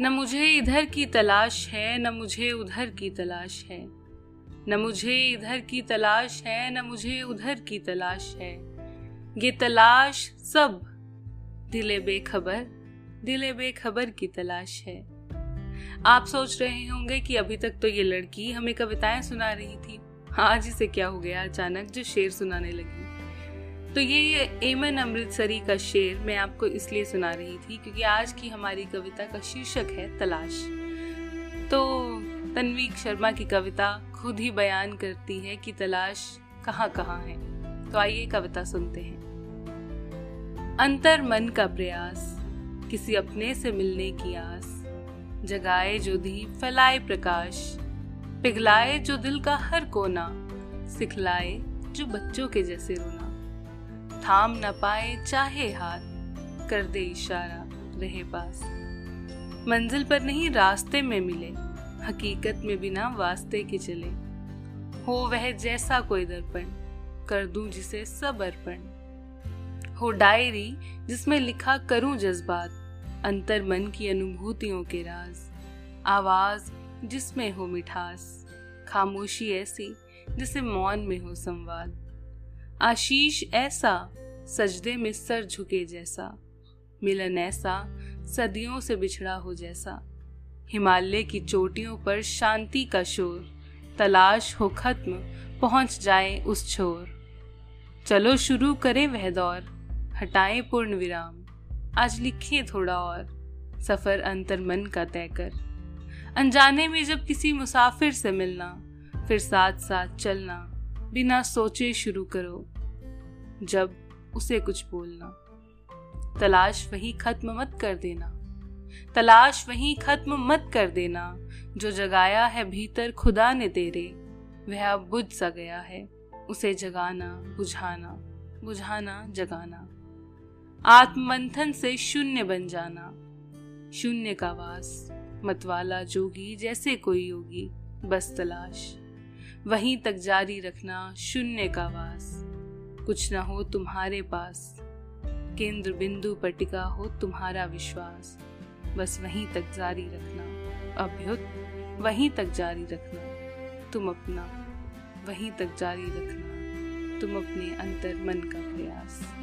न मुझे इधर की तलाश है, न मुझे उधर की तलाश है। न मुझे इधर की तलाश है, न मुझे उधर की तलाश है। ये तलाश सब दिले बेखबर दिले बेखबर की तलाश है। आप सोच रहे होंगे कि अभी तक तो ये लड़की हमें कविताएँ सुना रही थी। आज इसे क्या हो गया? अचानक जो शेर सुनाने लगी। तो ये एमन अमृतसरी का शेर मैं आपको इसलिए सुना रही थी क्योंकि आज की हमारी कविता का शीर्षक है तलाश। तो तन्वीक शर्मा की कविता खुद ही बयान करती है कि तलाश कहाँ कहाँ है। तो आइए कविता सुनते हैं। अंतर मन का प्रयास, किसी अपने से मिलने की आस। जगाए जो दीप, फैलाए प्रकाश। पिघलाए जो दिल का हर कोना। सिखलाए जो बच्चों के जैसे रोना। थाम न पाए चाहे हाथ कर दे इशारा रहे पास। मंजिल पर नहीं रास्ते में मिले, हकीकत में बिना वास्ते के चले। हो वह जैसा कोई दर्पण, कर दूँ जिसे सब अर्पण। हो डायरी जिसमें लिखा करूँ जज्बात, अंतर मन की अनुभूतियों के राज। आवाज़ जिसमें हो मिठास, खामोशी ऐसी जिसे मौन में हो संवाद। आशीष ऐसा सजदे में सर झुके जैसा, मिलन ऐसा सदियों से बिछड़ा हो जैसा। हिमालय की चोटियों पर शांति का शोर, तलाश हो खत्म, पहुँच जाए उस छोर। चलो शुरू करें वह दौर, हटाएँ पूर्ण विराम। आज लिखे थोड़ा और, सफ़र अंतर मन का तय कर। अनजाने में जब किसी मुसाफिर से मिलना, फिर साथ साथ चलना। बिना सोचे शुरू करो, जब उसे कुछ बोलना। तलाश वही खत्म मत कर देना। तलाश वही खत्म मत कर देना। जो जगाया है भीतर खुदा ने तेरे, वह अब बुझ सा गया है। उसे जगाना, बुझाना बुझाना, जगाना। आत्ममंथन से शून्य बन जाना। शून्य का वास, मतवाला जोगी जैसे कोई योगी। बस तलाश। वहीं तक जारी रखना शून्य का वास। कुछ ना हो तुम्हारे पास, केंद्र बिंदु पर टिका हो तुम्हारा विश्वास। बस वहीं तक जारी रखना, अभ्युत, वहीं तक जारी रखना। तुम अपना, वहीं तक जारी रखना। तुम अपने अंतर मन का प्रयास।